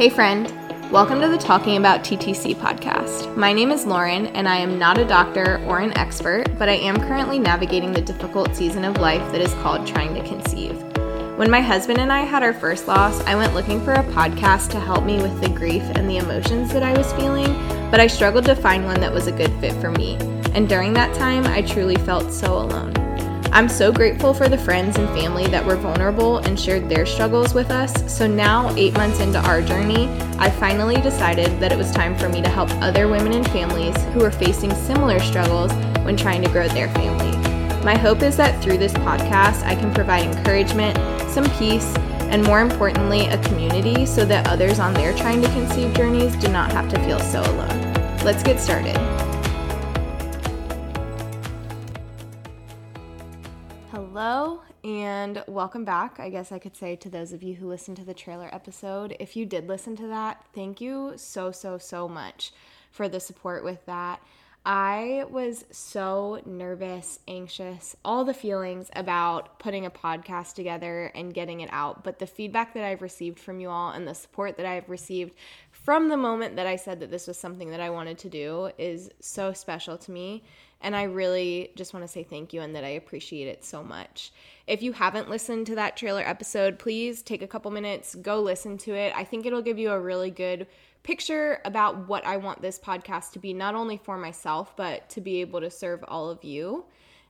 Hey, friend. Welcome to the Talking About TTC podcast. My name is Lauren, and I am not a doctor or an expert, but I am currently navigating the difficult season of life that is called trying to conceive. When my husband and I had our first loss, I went looking for a podcast to help me with the grief and the emotions that I was feeling, but I struggled to find one that was a good fit for me. And during that time, I truly felt so alone. I'm so grateful for the friends and family that were vulnerable and shared their struggles with us. So now, eight months into our journey, I finally decided that it was time for me to help other women and families who are facing similar struggles when trying to grow their family. My hope is that through this podcast, I can provide encouragement, some peace, and more importantly, a community so that others on their trying to conceive journeys do not have to feel so alone. Let's get started. Hello and welcome back. I guess I could say to those of you who listened to the trailer episode, if you did listen to that, thank you so, so, so much for the support with that. I was so nervous, anxious, all the feelings about putting a podcast together and getting it out. But the feedback that I've received from you all and the support that I've received from the moment that I said that this was something that I wanted to do is so special to me. And I really just want to say thank you and that I appreciate it so much. If you haven't listened to that trailer episode, please take a couple minutes, go listen to it. I think it'll give you a really good picture about what I want this podcast to be, not only for myself, but to be able to serve all of you.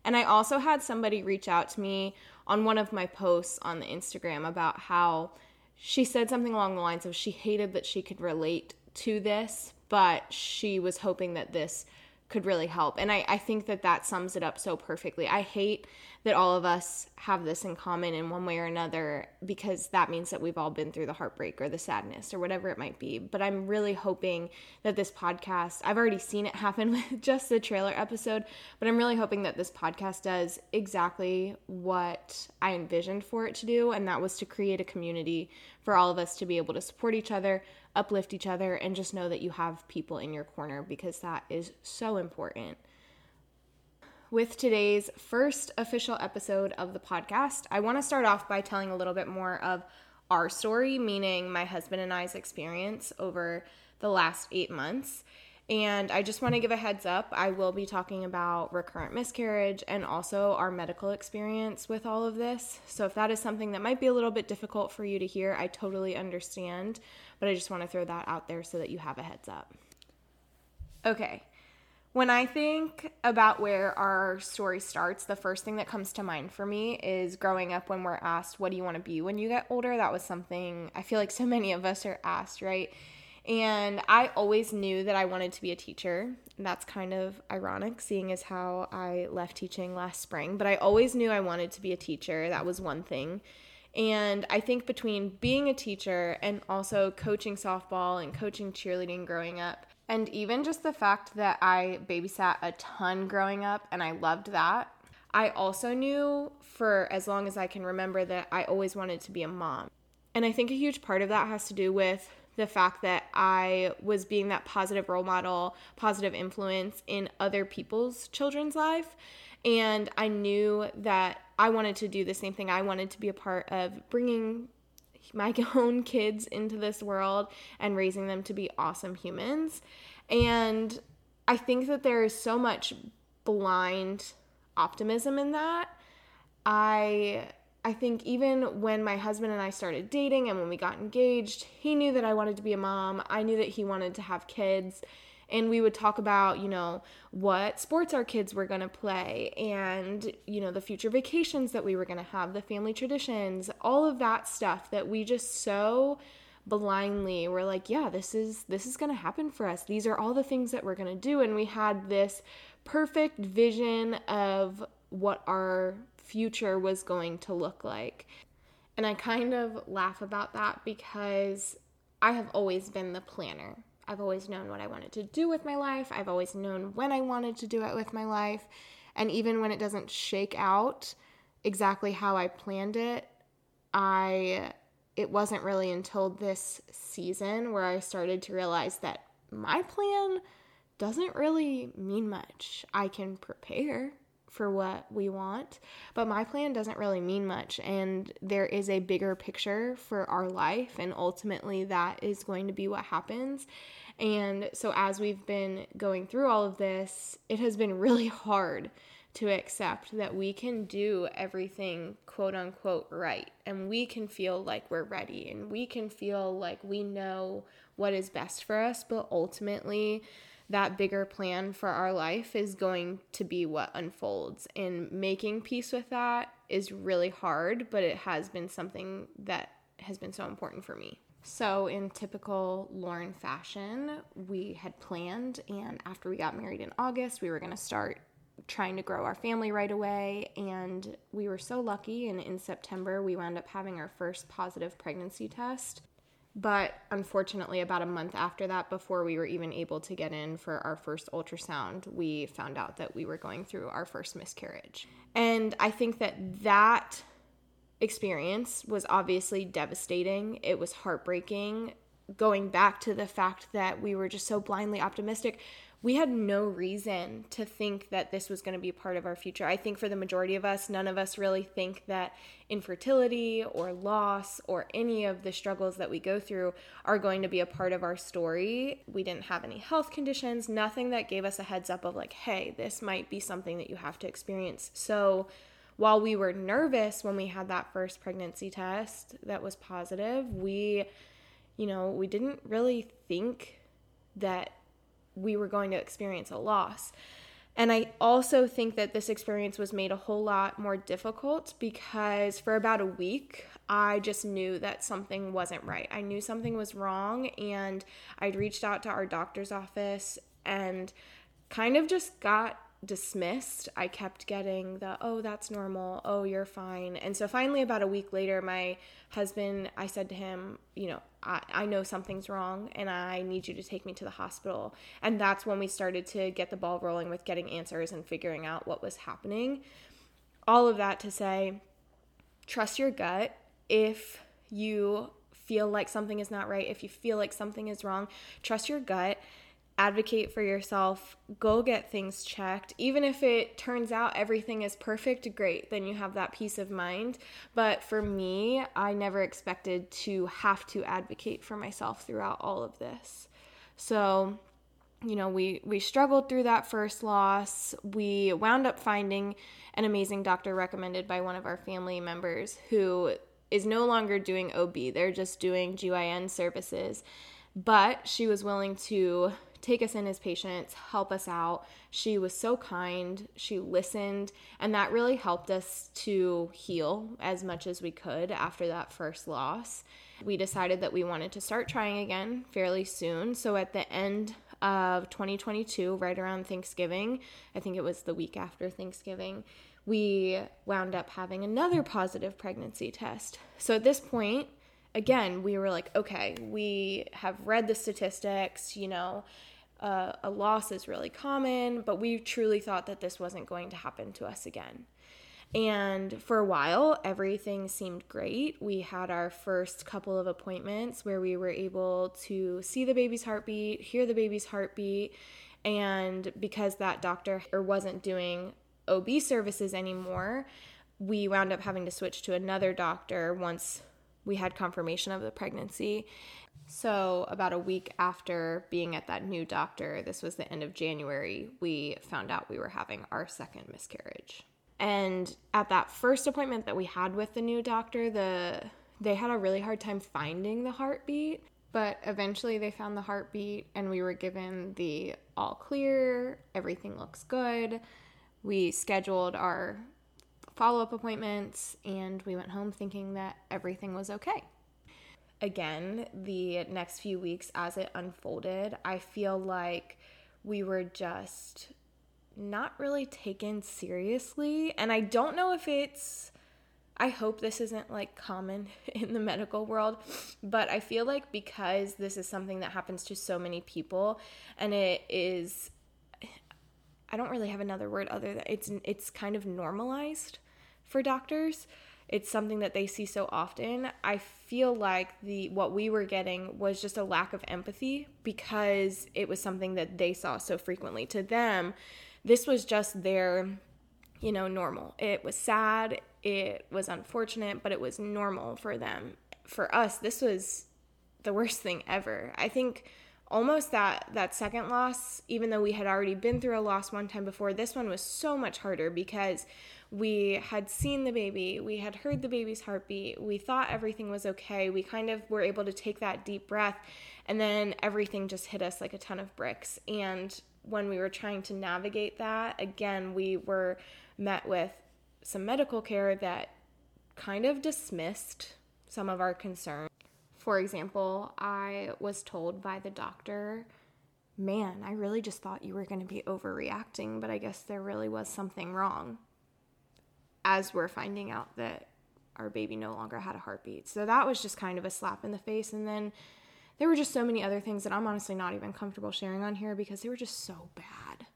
And I also had somebody reach out to me on one of my posts on the Instagram about how she said something along the lines of she hated that she could relate to this, but she was hoping that this could really help. And I, I think that that sums it up so perfectly. I hate that all of us have this in common in one way or another because that means that we've all been through the heartbreak or the sadness or whatever it might be. But I'm really hoping that this podcast, I've already seen it happen with just the trailer episode, but I'm really hoping that this podcast does exactly what I envisioned for it to do. And that was to create a community for all of us to be able to support each other, uplift each other, and just know that you have people in your corner because that is so important. With today's first official episode of the podcast, I want to start off by telling a little bit more of our story, meaning my husband and I's experience over the last eight months. And I just want to give a heads up I will be talking about recurrent miscarriage and also our medical experience with all of this. So, if that is something that might be a little bit difficult for you to hear, I totally understand. But I just want to throw that out there so that you have a heads up. Okay. When I think about where our story starts, the first thing that comes to mind for me is growing up when we're asked, What do you want to be when you get older? That was something I feel like so many of us are asked, right? And I always knew that I wanted to be a teacher. That's kind of ironic, seeing as how I left teaching last spring. But I always knew I wanted to be a teacher. That was one thing. And I think between being a teacher and also coaching softball and coaching cheerleading growing up, and even just the fact that I babysat a ton growing up and I loved that, I also knew for as long as I can remember that I always wanted to be a mom. And I think a huge part of that has to do with the fact that I was being that positive role model, positive influence in other people's children's life. And I knew that I wanted to do the same thing. I wanted to be a part of bringing my own kids into this world and raising them to be awesome humans. And I think that there is so much blind optimism in that. I I think even when my husband and I started dating and when we got engaged, he knew that I wanted to be a mom. I knew that he wanted to have kids. And we would talk about, you know, what sports our kids were going to play and, you know, the future vacations that we were going to have, the family traditions, all of that stuff that we just so blindly were like, yeah, this is this is going to happen for us. These are all the things that we're going to do and we had this perfect vision of what our future was going to look like. And I kind of laugh about that because I have always been the planner. I've always known what I wanted to do with my life. I've always known when I wanted to do it with my life. And even when it doesn't shake out exactly how I planned it, I it wasn't really until this season where I started to realize that my plan doesn't really mean much. I can prepare, for what we want. But my plan doesn't really mean much. And there is a bigger picture for our life. And ultimately, that is going to be what happens. And so, as we've been going through all of this, it has been really hard to accept that we can do everything quote unquote right and we can feel like we're ready and we can feel like we know what is best for us, but ultimately, that bigger plan for our life is going to be what unfolds. And making peace with that is really hard, but it has been something that has been so important for me. So, in typical Lauren fashion, we had planned, and after we got married in August, we were going to start trying to grow our family right away. And we were so lucky, and in September, we wound up having our first positive pregnancy test. But unfortunately, about a month after that, before we were even able to get in for our first ultrasound, we found out that we were going through our first miscarriage. And I think that that experience was obviously devastating. It was heartbreaking. Going back to the fact that we were just so blindly optimistic, we had no reason to think that this was going to be part of our future. I think for the majority of us, none of us really think that infertility or loss or any of the struggles that we go through are going to be a part of our story. We didn't have any health conditions, nothing that gave us a heads up of like, hey, this might be something that you have to experience. So, while we were nervous when we had that first pregnancy test that was positive, we, you know, we didn't really think that we were going to experience a loss. And I also think that this experience was made a whole lot more difficult because for about a week, I just knew that something wasn't right. I knew something was wrong, and I'd reached out to our doctor's office and kind of just got dismissed. I kept getting the, oh, that's normal. Oh, you're fine. And so finally, about a week later, my husband, I said to him, you know, I, I know something's wrong and I need you to take me to the hospital. And that's when we started to get the ball rolling with getting answers and figuring out what was happening. All of that to say, trust your gut. If you feel like something is not right, if you feel like something is wrong, trust your gut advocate for yourself, go get things checked. Even if it turns out everything is perfect, great, then you have that peace of mind. But for me, I never expected to have to advocate for myself throughout all of this. So, you know, we we struggled through that first loss. We wound up finding an amazing doctor recommended by one of our family members who is no longer doing OB. They're just doing GYN services. But she was willing to take us in as patients, help us out. She was so kind. She listened, and that really helped us to heal as much as we could after that first loss. We decided that we wanted to start trying again fairly soon. So at the end of 2022, right around Thanksgiving, I think it was the week after Thanksgiving, we wound up having another positive pregnancy test. So at this point, again, we were like, okay, we have read the statistics, you know, uh, a loss is really common, but we truly thought that this wasn't going to happen to us again. And for a while, everything seemed great. We had our first couple of appointments where we were able to see the baby's heartbeat, hear the baby's heartbeat. And because that doctor wasn't doing OB services anymore, we wound up having to switch to another doctor once we had confirmation of the pregnancy. So, about a week after being at that new doctor, this was the end of January, we found out we were having our second miscarriage. And at that first appointment that we had with the new doctor, the they had a really hard time finding the heartbeat, but eventually they found the heartbeat and we were given the all clear, everything looks good. We scheduled our follow-up appointments and we went home thinking that everything was okay again the next few weeks as it unfolded, I feel like we were just not really taken seriously. And I don't know if it's, I hope this isn't like common in the medical world, but I feel like because this is something that happens to so many people and it is, I don't really have another word other than it's, it's kind of normalized for doctors it's something that they see so often. I feel like the what we were getting was just a lack of empathy because it was something that they saw so frequently. To them, this was just their you know, normal. It was sad, it was unfortunate, but it was normal for them. For us, this was the worst thing ever. I think almost that that second loss even though we had already been through a loss one time before this one was so much harder because we had seen the baby we had heard the baby's heartbeat we thought everything was okay we kind of were able to take that deep breath and then everything just hit us like a ton of bricks and when we were trying to navigate that again we were met with some medical care that kind of dismissed some of our concerns for example, I was told by the doctor, man, I really just thought you were going to be overreacting, but I guess there really was something wrong. As we're finding out that our baby no longer had a heartbeat. So that was just kind of a slap in the face. And then there were just so many other things that I'm honestly not even comfortable sharing on here because they were just so bad.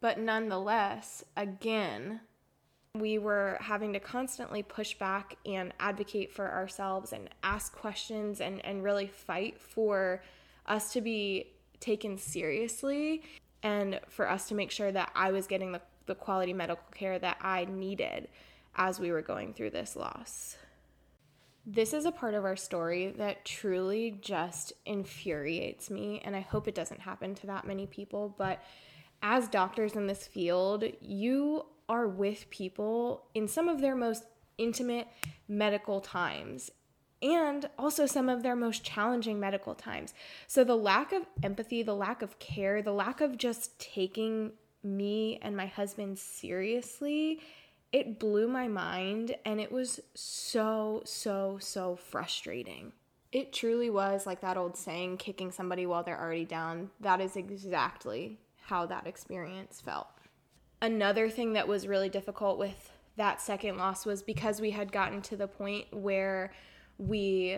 But nonetheless, again, we were having to constantly push back and advocate for ourselves and ask questions and, and really fight for us to be taken seriously and for us to make sure that I was getting the, the quality medical care that I needed as we were going through this loss. This is a part of our story that truly just infuriates me, and I hope it doesn't happen to that many people. But as doctors in this field, you are with people in some of their most intimate medical times and also some of their most challenging medical times. So, the lack of empathy, the lack of care, the lack of just taking me and my husband seriously, it blew my mind and it was so, so, so frustrating. It truly was like that old saying kicking somebody while they're already down. That is exactly how that experience felt another thing that was really difficult with that second loss was because we had gotten to the point where we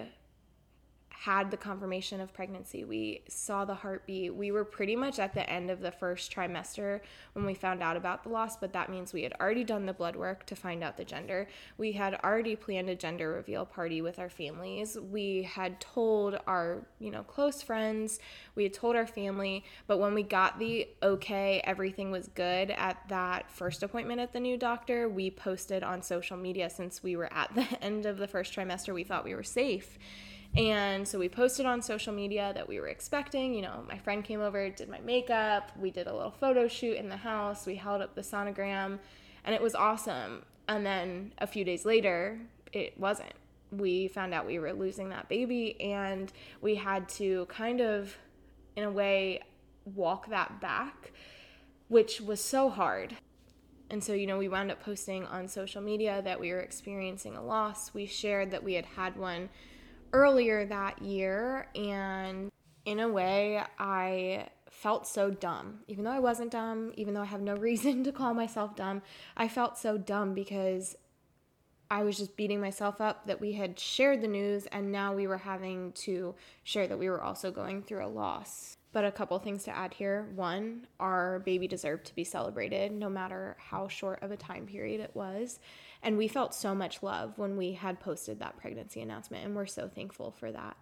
had the confirmation of pregnancy. We saw the heartbeat. We were pretty much at the end of the first trimester when we found out about the loss, but that means we had already done the blood work to find out the gender. We had already planned a gender reveal party with our families. We had told our, you know, close friends, we had told our family, but when we got the okay, everything was good at that first appointment at the new doctor, we posted on social media since we were at the end of the first trimester, we thought we were safe and so we posted on social media that we were expecting. You know, my friend came over, did my makeup, we did a little photo shoot in the house, we held up the sonogram, and it was awesome. And then a few days later, it wasn't. We found out we were losing that baby, and we had to kind of, in a way, walk that back, which was so hard. And so, you know, we wound up posting on social media that we were experiencing a loss. We shared that we had had one earlier that year, and in a way, I felt so dumb. Even though I wasn't dumb, even though I have no reason to call myself dumb, I felt so dumb because I was just beating myself up that we had shared the news and now we were having to share that we were also going through a loss. But a couple things to add here. One, our baby deserved to be celebrated no matter how short of a time period it was. And we felt so much love when we had posted that pregnancy announcement, and we're so thankful for that.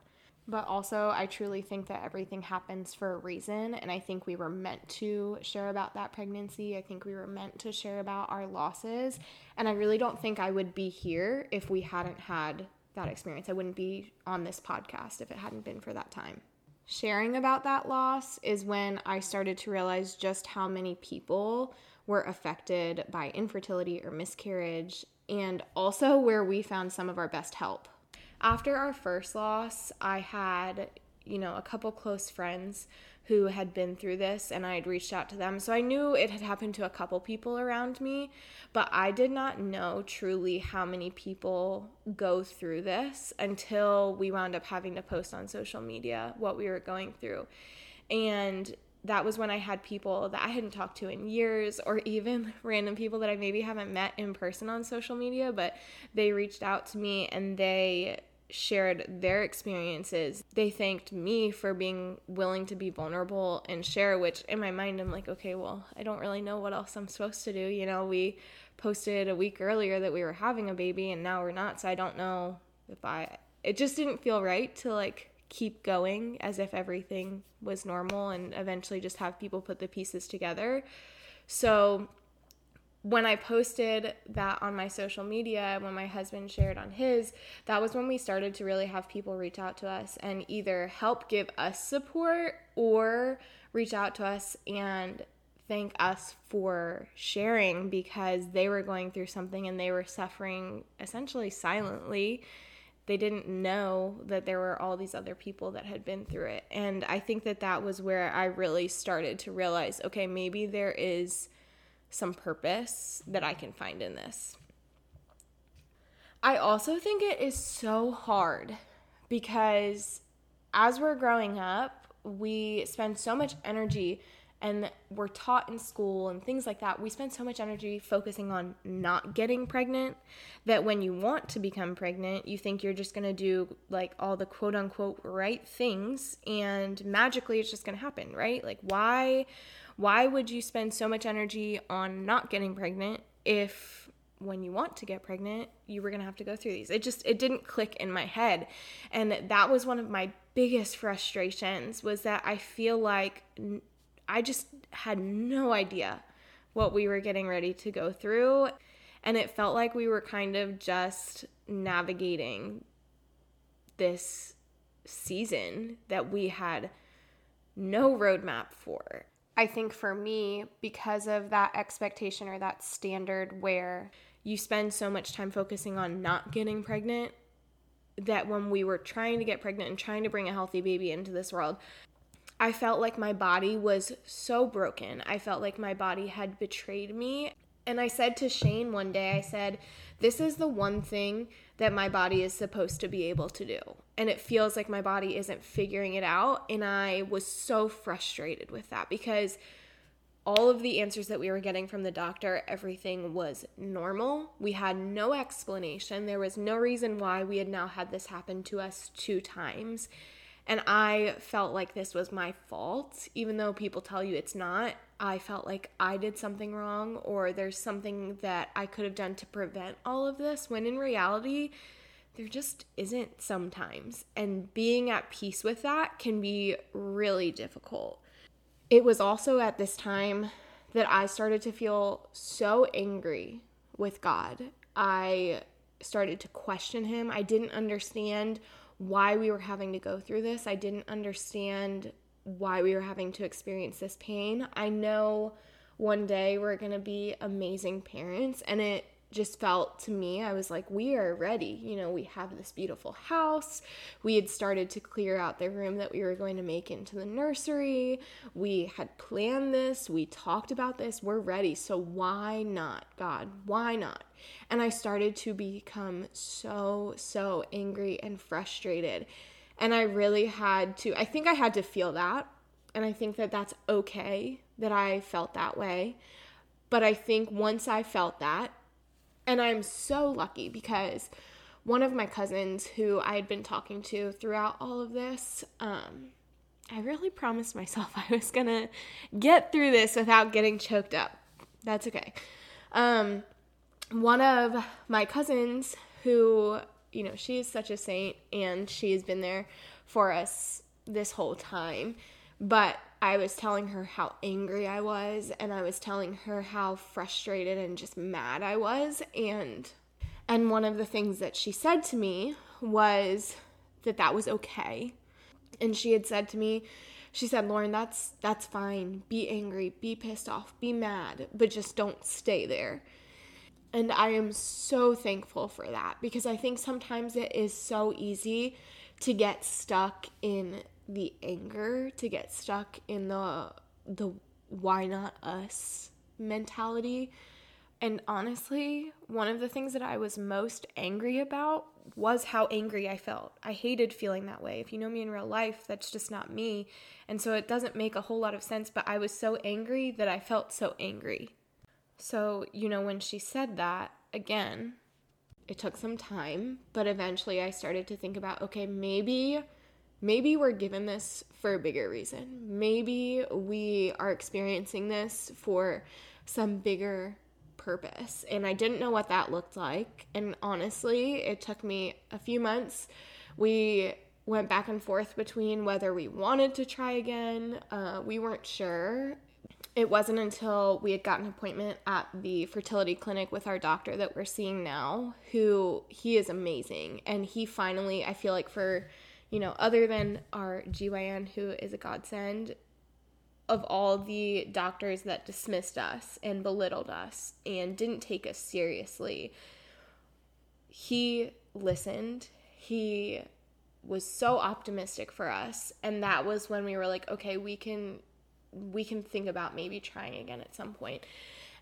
But also, I truly think that everything happens for a reason, and I think we were meant to share about that pregnancy. I think we were meant to share about our losses, and I really don't think I would be here if we hadn't had that experience. I wouldn't be on this podcast if it hadn't been for that time. Sharing about that loss is when I started to realize just how many people were affected by infertility or miscarriage and also where we found some of our best help. After our first loss, I had, you know, a couple close friends who had been through this and I had reached out to them. So I knew it had happened to a couple people around me, but I did not know truly how many people go through this until we wound up having to post on social media what we were going through. And that was when I had people that I hadn't talked to in years, or even random people that I maybe haven't met in person on social media, but they reached out to me and they shared their experiences. They thanked me for being willing to be vulnerable and share, which in my mind, I'm like, okay, well, I don't really know what else I'm supposed to do. You know, we posted a week earlier that we were having a baby and now we're not, so I don't know if I, it just didn't feel right to like keep going as if everything was normal and eventually just have people put the pieces together. So when I posted that on my social media, when my husband shared on his, that was when we started to really have people reach out to us and either help give us support or reach out to us and thank us for sharing because they were going through something and they were suffering essentially silently. They didn't know that there were all these other people that had been through it. And I think that that was where I really started to realize okay, maybe there is some purpose that I can find in this. I also think it is so hard because as we're growing up, we spend so much energy and we're taught in school and things like that. We spend so much energy focusing on not getting pregnant that when you want to become pregnant, you think you're just to do like all the quote unquote right things and magically it's just to happen, right? Like why why would you spend so much energy on not getting pregnant if when you want to get pregnant, you were going to have to go through these. It just it didn't click in my head. And that was one of my biggest frustrations was that I feel like I just had no idea what we were getting ready to go through and it felt like we were kind of just navigating this season that we had no roadmap for. I think for me, because of that expectation or that standard where you spend so much time focusing on not getting pregnant, that when we were trying to get pregnant and trying to bring a healthy baby into this world, I felt like my body was so broken. I felt like my body had betrayed me. And I said to Shane one day, I said, This is the one thing that my body is supposed to be able to do. And it feels like my body isn't figuring it out. And I was so frustrated with that because all of the answers that we were getting from the doctor, everything was normal. We had no explanation. There was no reason why we had now had this happen to us two times. And I felt like this was my fault, even though people tell you it's not. I felt like I did something wrong or there's something that I could have done to prevent all of this, when in reality, there just isn't sometimes. And being at peace with that can be really difficult. It was also at this time that I started to feel so angry with God. I started to question Him. I didn't understand why we were having to go through this. I didn't understand why we were having to experience this pain. I know one day we're going to be amazing parents and it just felt to me, I was like, we are ready. You know, we have this beautiful house. We had started to clear out the room that we were going to make into the nursery. We had planned this. We talked about this. We're ready. So why not, God? Why not? And I started to become so, so angry and frustrated. And I really had to, I think I had to feel that. And I think that that's okay that I felt that way. But I think once I felt that, and I'm so lucky because one of my cousins who I had been talking to throughout all of this, um, I really promised myself I was gonna get through this without getting choked up. That's okay. Um, one of my cousins who, you know, she is such a saint and she has been there for us this whole time. But I was telling her how angry I was and I was telling her how frustrated and just mad I was and and one of the things that she said to me was that that was okay. And she had said to me, she said, "Lauren, that's that's fine. Be angry, be pissed off, be mad, but just don't stay there." And I am so thankful for that because I think sometimes it is so easy to get stuck in the anger to get stuck in the the why not us mentality. And honestly, one of the things that I was most angry about was how angry I felt. I hated feeling that way. If you know me in real life, that's just not me. And so it doesn't make a whole lot of sense, but I was so angry that I felt so angry. So, you know, when she said that, again, it took some time, but eventually I started to think about okay, maybe maybe we're given this for a bigger reason. Maybe we are experiencing this for some bigger purpose. And I didn't know what that looked like. And honestly, it took me a few months. We went back and forth between whether we wanted to try again. Uh, we weren't sure. it wasn't until we had gotten an appointment at the fertility clinic with our doctor that we're seeing now, who he is amazing. And he finally, I feel like, for, you know, other than our GYN, who is a godsend, of all the doctors that dismissed us and belittled us and didn't take us seriously, he listened. He was so optimistic for us. And that was when we were like, okay, we can we can think about maybe trying again at some point.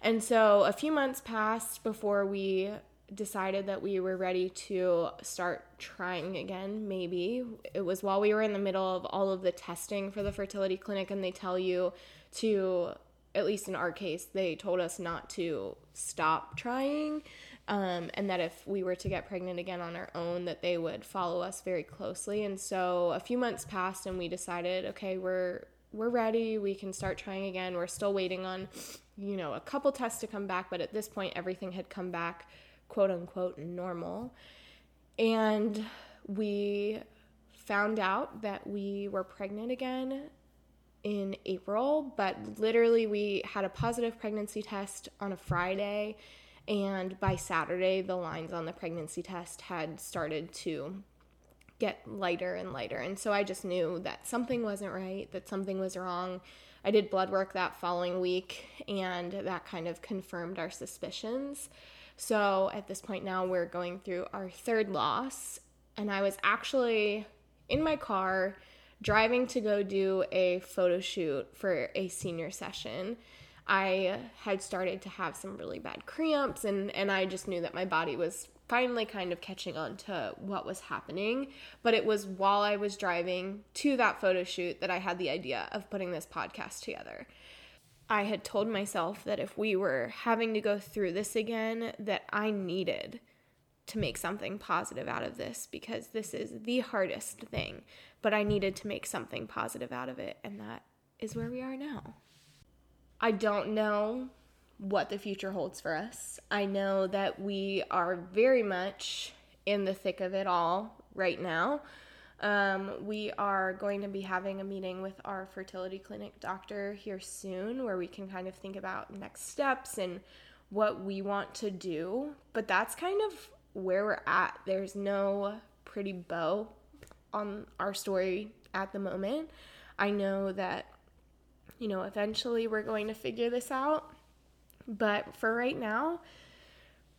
And so a few months passed before we decided that we were ready to start trying again, maybe. It was while we were in the middle of all of the testing for the fertility clinic, and they tell you to, at least in our case, they told us not to stop trying. Um, and that if we were to get pregnant again on our own, that they would follow us very closely. And so a few months passed, and we decided, okay, we're we're ready. We can start trying again. We're still waiting on, you know, a couple tests to come back, but at this point, everything had come back, quote unquote, normal. And we found out that we were pregnant again in April, but literally, we had a positive pregnancy test on a Friday. And by Saturday, the lines on the pregnancy test had started to get lighter and lighter. And so I just knew that something wasn't right, that something was wrong. I did blood work that following week, and that kind of confirmed our suspicions. So at this point now, we're going through our third loss, and I was actually in my car driving to go do a photo shoot for a senior session. I had started to have some really bad cramps, and, and I just knew that my body was finally kind of catching on to what was happening. But it was while I was driving to that photo shoot that I had the idea of putting this podcast together. I had told myself that if we were having to go through this again, that I needed to make something positive out of this because this is the hardest thing, but I needed to make something positive out of it, and that is where we are now. I don't know what the future holds for us. I know that we are very much in the thick of it all right now. Um, we are going to be having a meeting with our fertility clinic doctor here soon where we can kind of think about next steps and what we want to do. But that's kind of where we're at. There's no pretty bow on our story at the moment. I know that, you know, eventually we're going to figure this out. But for right now,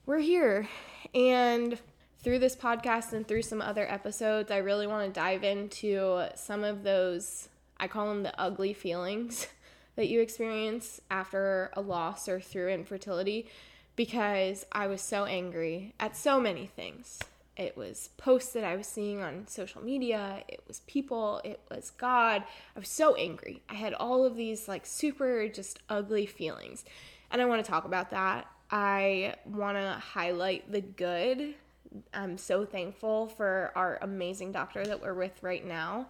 we're here. And through this podcast and through some other episodes, I really want to dive into some of those, I call them the ugly feelings that you experience after a loss or through infertility because I was so angry at so many things. It was posts that I was seeing on social media, it was people, it was God. I was so angry. I had all of these like super just ugly feelings. And I want to talk about that. I want to highlight the good. I'm so thankful for our amazing doctor that we're with right now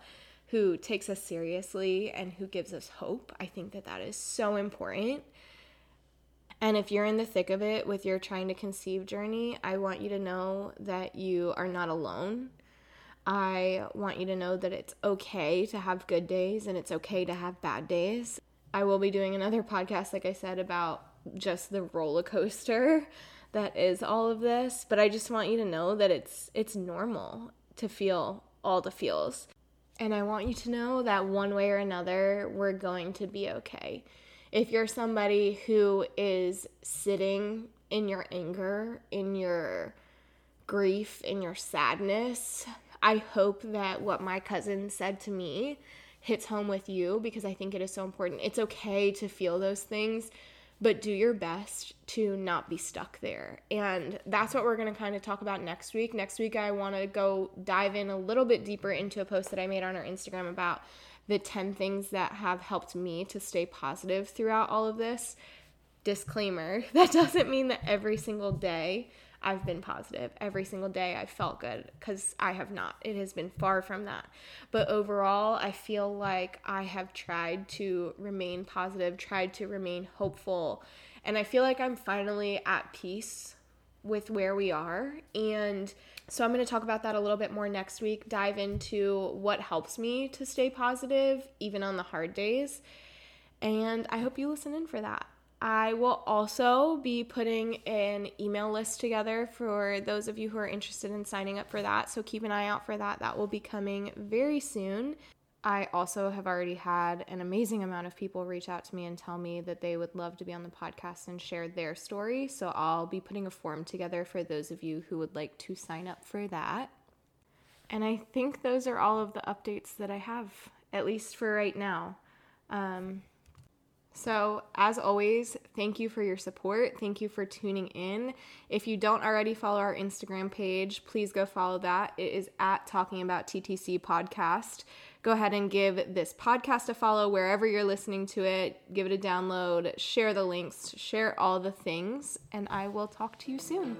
who takes us seriously and who gives us hope. I think that that is so important. And if you're in the thick of it with your trying to conceive journey, I want you to know that you are not alone. I want you to know that it's okay to have good days and it's okay to have bad days. I will be doing another podcast, like I said, about just the roller coaster that is all of this, but I just want you to know that it's it's normal to feel all the feels. And I want you to know that one way or another we're going to be okay. If you're somebody who is sitting in your anger, in your grief, in your sadness, I hope that what my cousin said to me hits home with you because I think it is so important. It's okay to feel those things but do your best to not be stuck there. And that's what we're going to kind of talk about next week. Next week, I want to go dive in a little bit deeper into a post that I made on our Instagram about the 10 things that have helped me to stay positive throughout all of this. Disclaimer that doesn't mean that every single day I've been positive. Every single day I felt good because I have not. It has been far from that. But overall, I feel like I have tried to remain positive, tried to remain hopeful. And I feel like I'm finally at peace with where we are. And so I'm going to talk about that a little bit more next week, dive into what helps me to stay positive, even on the hard days. And I hope you listen in for that. I will also be putting an email list together for those of you who are interested in signing up for that. So keep an eye out for that. That will be coming very soon. I also have already had an amazing amount of people reach out to me and tell me that they would love to be on the podcast and share their story. So I'll be putting a form together for those of you who would like to sign up for that. And I think those are all of the updates that I have, at least for right now. Um, so, as always, thank you for your support. Thank you for tuning in. If you don't already follow our Instagram page, please go follow that. It is at Talking About TTC Podcast. Go ahead and give this podcast a follow wherever you're listening to it. Give it a download, share the links, share all the things, and I will talk to you soon.